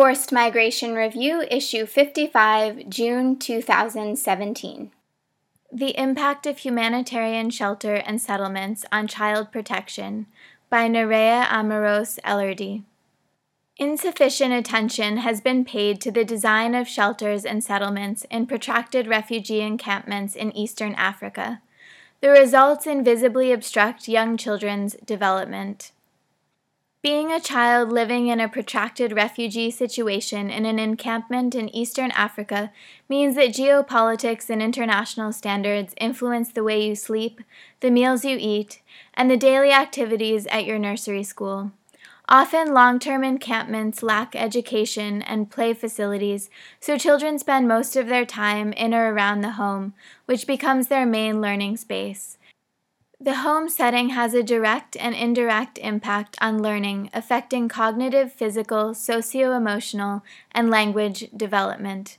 Forced Migration Review, Issue 55, June 2017. The Impact of Humanitarian Shelter and Settlements on Child Protection by Nerea Amoros Elorduy. Insufficient attention has been paid to the design of shelters and settlements in protracted refugee encampments in eastern Africa. The results invisibly obstruct young children's development. Being a child living in a protracted refugee situation in an encampment in eastern Africa means that geopolitics and international standards influence the way you sleep, the meals you eat, and the daily activities at your nursery school. Often, long term encampments lack education and play facilities, so children spend most of their time in or around the home, which becomes their main learning space. The home setting has a direct and indirect impact on learning, affecting cognitive, physical, socio emotional, and language development.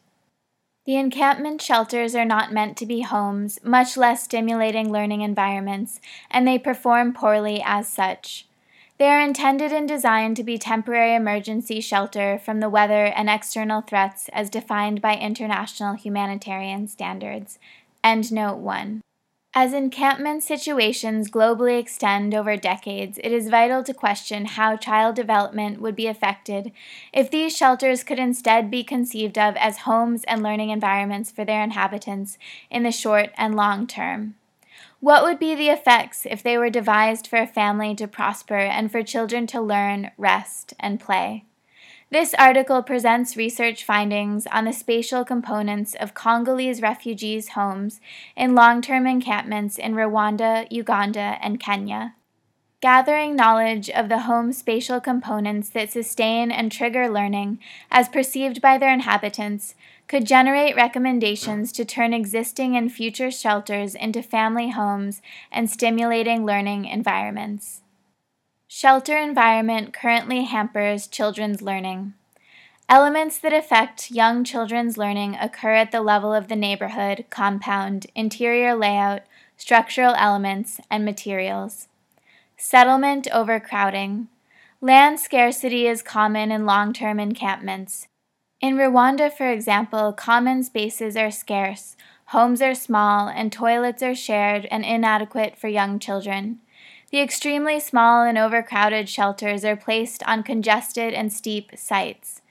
The encampment shelters are not meant to be homes, much less stimulating learning environments, and they perform poorly as such. They are intended and designed to be temporary emergency shelter from the weather and external threats as defined by international humanitarian standards. End note 1. As encampment situations globally extend over decades, it is vital to question how child development would be affected if these shelters could instead be conceived of as homes and learning environments for their inhabitants in the short and long term. What would be the effects if they were devised for a family to prosper and for children to learn, rest, and play? This article presents research findings on the spatial components of Congolese refugees' homes in long term encampments in Rwanda, Uganda, and Kenya. Gathering knowledge of the home spatial components that sustain and trigger learning, as perceived by their inhabitants, could generate recommendations to turn existing and future shelters into family homes and stimulating learning environments. Shelter environment currently hampers children's learning. Elements that affect young children's learning occur at the level of the neighborhood, compound, interior layout, structural elements, and materials. Settlement overcrowding. Land scarcity is common in long term encampments. In Rwanda, for example, common spaces are scarce, homes are small, and toilets are shared and inadequate for young children. The extremely small and overcrowded shelters are placed on congested and steep sites.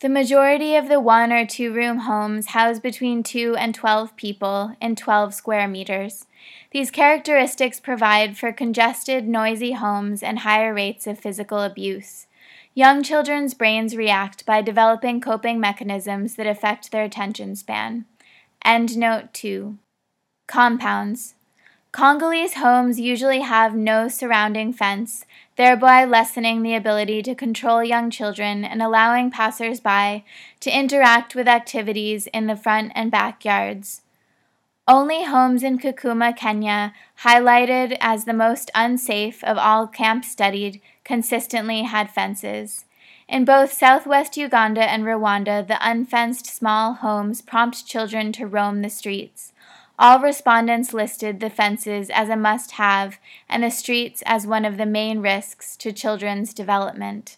The majority of the one or two room homes house between 2 and 12 people in 12 square meters. These characteristics provide for congested, noisy homes and higher rates of physical abuse. Young children's brains react by developing coping mechanisms that affect their attention span. End note 2. Compounds. Congolese homes usually have no surrounding fence, thereby lessening the ability to control young children and allowing passers-by to interact with activities in the front and backyards. Only homes in Kakuma, Kenya, highlighted as the most unsafe of all camps studied, consistently had fences. In both southwest Uganda and Rwanda, the unfenced small homes prompt children to roam the streets. All respondents listed the fences as a must have and the streets as one of the main risks to children's development.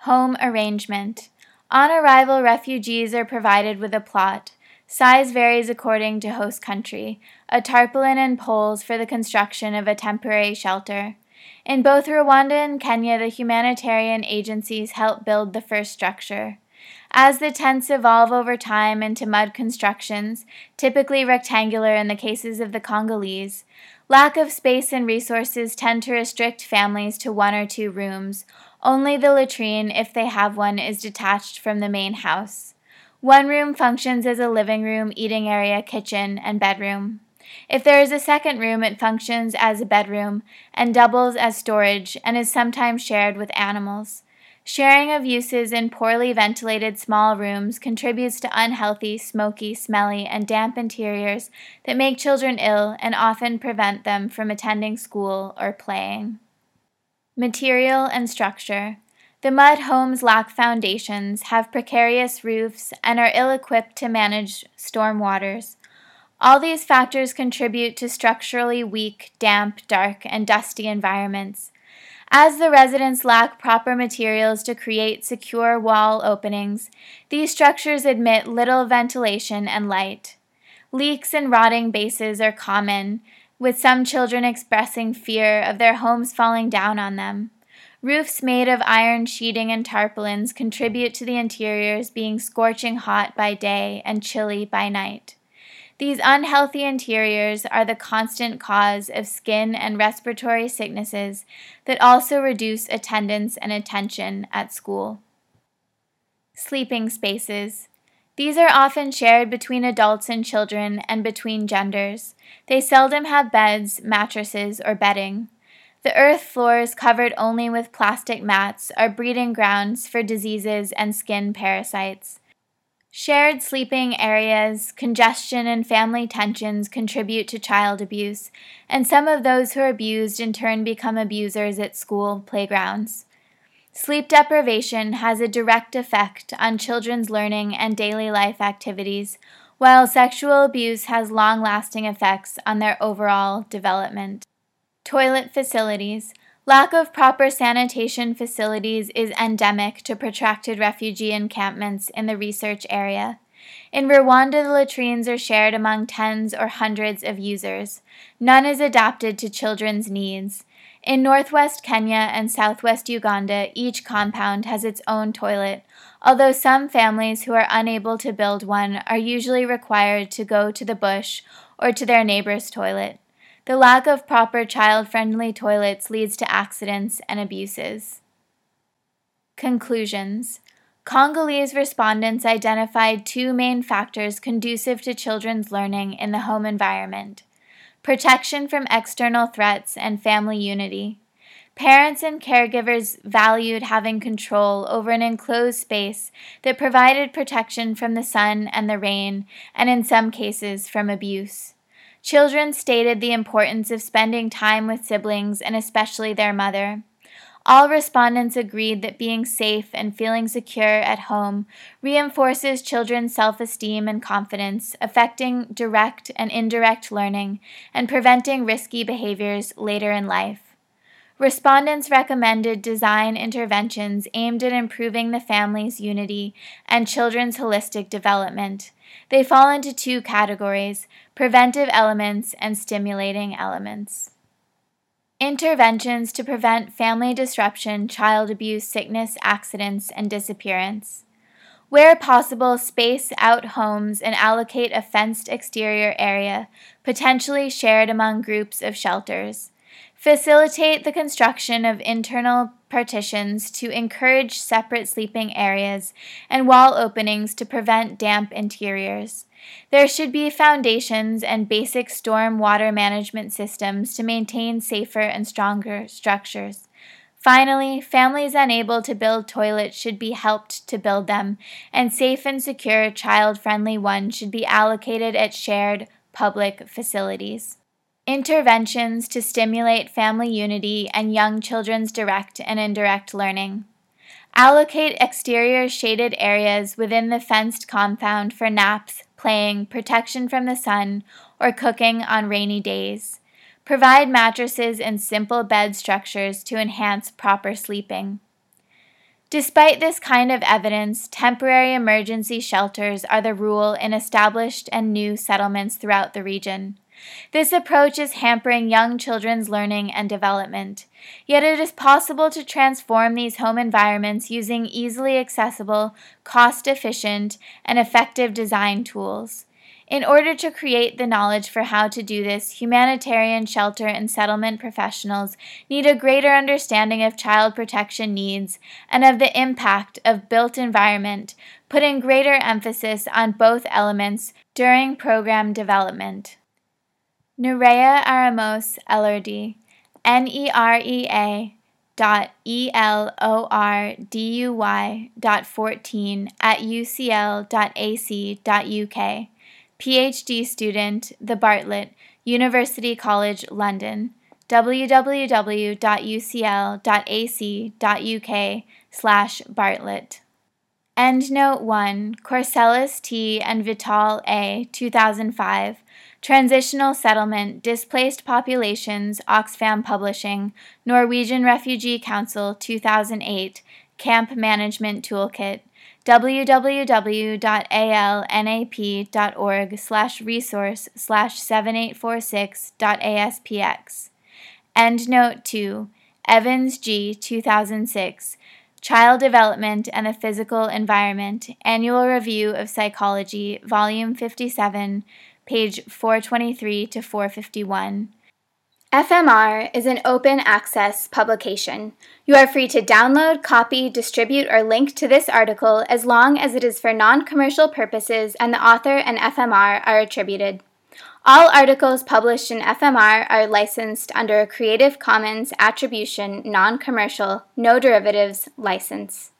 Home arrangement. On arrival, refugees are provided with a plot. Size varies according to host country, a tarpaulin and poles for the construction of a temporary shelter. In both Rwanda and Kenya, the humanitarian agencies help build the first structure. As the tents evolve over time into mud constructions, typically rectangular in the cases of the Congolese, lack of space and resources tend to restrict families to one or two rooms. Only the latrine, if they have one, is detached from the main house. One room functions as a living room, eating area, kitchen, and bedroom. If there is a second room, it functions as a bedroom and doubles as storage and is sometimes shared with animals. Sharing of uses in poorly ventilated small rooms contributes to unhealthy, smoky, smelly, and damp interiors that make children ill and often prevent them from attending school or playing. Material and structure. The mud homes lack foundations, have precarious roofs, and are ill equipped to manage storm waters. All these factors contribute to structurally weak, damp, dark, and dusty environments. As the residents lack proper materials to create secure wall openings, these structures admit little ventilation and light. Leaks and rotting bases are common, with some children expressing fear of their homes falling down on them. Roofs made of iron sheeting and tarpaulins contribute to the interiors being scorching hot by day and chilly by night. These unhealthy interiors are the constant cause of skin and respiratory sicknesses that also reduce attendance and attention at school. Sleeping spaces. These are often shared between adults and children and between genders. They seldom have beds, mattresses, or bedding. The earth floors covered only with plastic mats are breeding grounds for diseases and skin parasites. Shared sleeping areas, congestion, and family tensions contribute to child abuse, and some of those who are abused in turn become abusers at school playgrounds. Sleep deprivation has a direct effect on children's learning and daily life activities, while sexual abuse has long lasting effects on their overall development. Toilet facilities. Lack of proper sanitation facilities is endemic to protracted refugee encampments in the research area. In Rwanda, the latrines are shared among tens or hundreds of users. None is adapted to children's needs. In northwest Kenya and southwest Uganda, each compound has its own toilet, although some families who are unable to build one are usually required to go to the bush or to their neighbor's toilet. The lack of proper child friendly toilets leads to accidents and abuses. Conclusions Congolese respondents identified two main factors conducive to children's learning in the home environment protection from external threats and family unity. Parents and caregivers valued having control over an enclosed space that provided protection from the sun and the rain, and in some cases from abuse. Children stated the importance of spending time with siblings and especially their mother. All respondents agreed that being safe and feeling secure at home reinforces children's self esteem and confidence, affecting direct and indirect learning and preventing risky behaviors later in life. Respondents recommended design interventions aimed at improving the family's unity and children's holistic development. They fall into two categories preventive elements and stimulating elements. Interventions to prevent family disruption, child abuse, sickness, accidents, and disappearance. Where possible, space out homes and allocate a fenced exterior area, potentially shared among groups of shelters. Facilitate the construction of internal partitions to encourage separate sleeping areas and wall openings to prevent damp interiors. There should be foundations and basic storm water management systems to maintain safer and stronger structures. Finally, families unable to build toilets should be helped to build them, and safe and secure child friendly ones should be allocated at shared public facilities. Interventions to stimulate family unity and young children's direct and indirect learning. Allocate exterior shaded areas within the fenced compound for naps, playing, protection from the sun, or cooking on rainy days. Provide mattresses and simple bed structures to enhance proper sleeping. Despite this kind of evidence, temporary emergency shelters are the rule in established and new settlements throughout the region. This approach is hampering young children's learning and development. Yet it is possible to transform these home environments using easily accessible, cost efficient, and effective design tools. In order to create the knowledge for how to do this, humanitarian shelter and settlement professionals need a greater understanding of child protection needs and of the impact of built environment, putting greater emphasis on both elements during program development. Nerea Amoros Elorduy, N E R E A dot E L O R D U Y dot 14 at UCL dot AC dot UK, PhD student, The Bartlett, University College London, www.ucl.ac.uk slash Bartlett. Endnote 1, Corsellis T. and Vitale A. 2005, Transitional Settlement, Displaced Populations, Oxfam Publishing, Norwegian Refugee Council 2008, Camp Management Toolkit, www.alnap.org slash resource slash 7846.aspx. Endnote 2, Evans G. 2006, Child Development and the Physical Environment, Annual Review of Psychology, Volume 57, page 423 to 451. FMR is an open access publication. You are free to download, copy, distribute, or link to this article as long as it is for non commercial purposes and the author and FMR are attributed. All articles published in FMR are licensed under a Creative Commons Attribution Non Commercial No Derivatives license.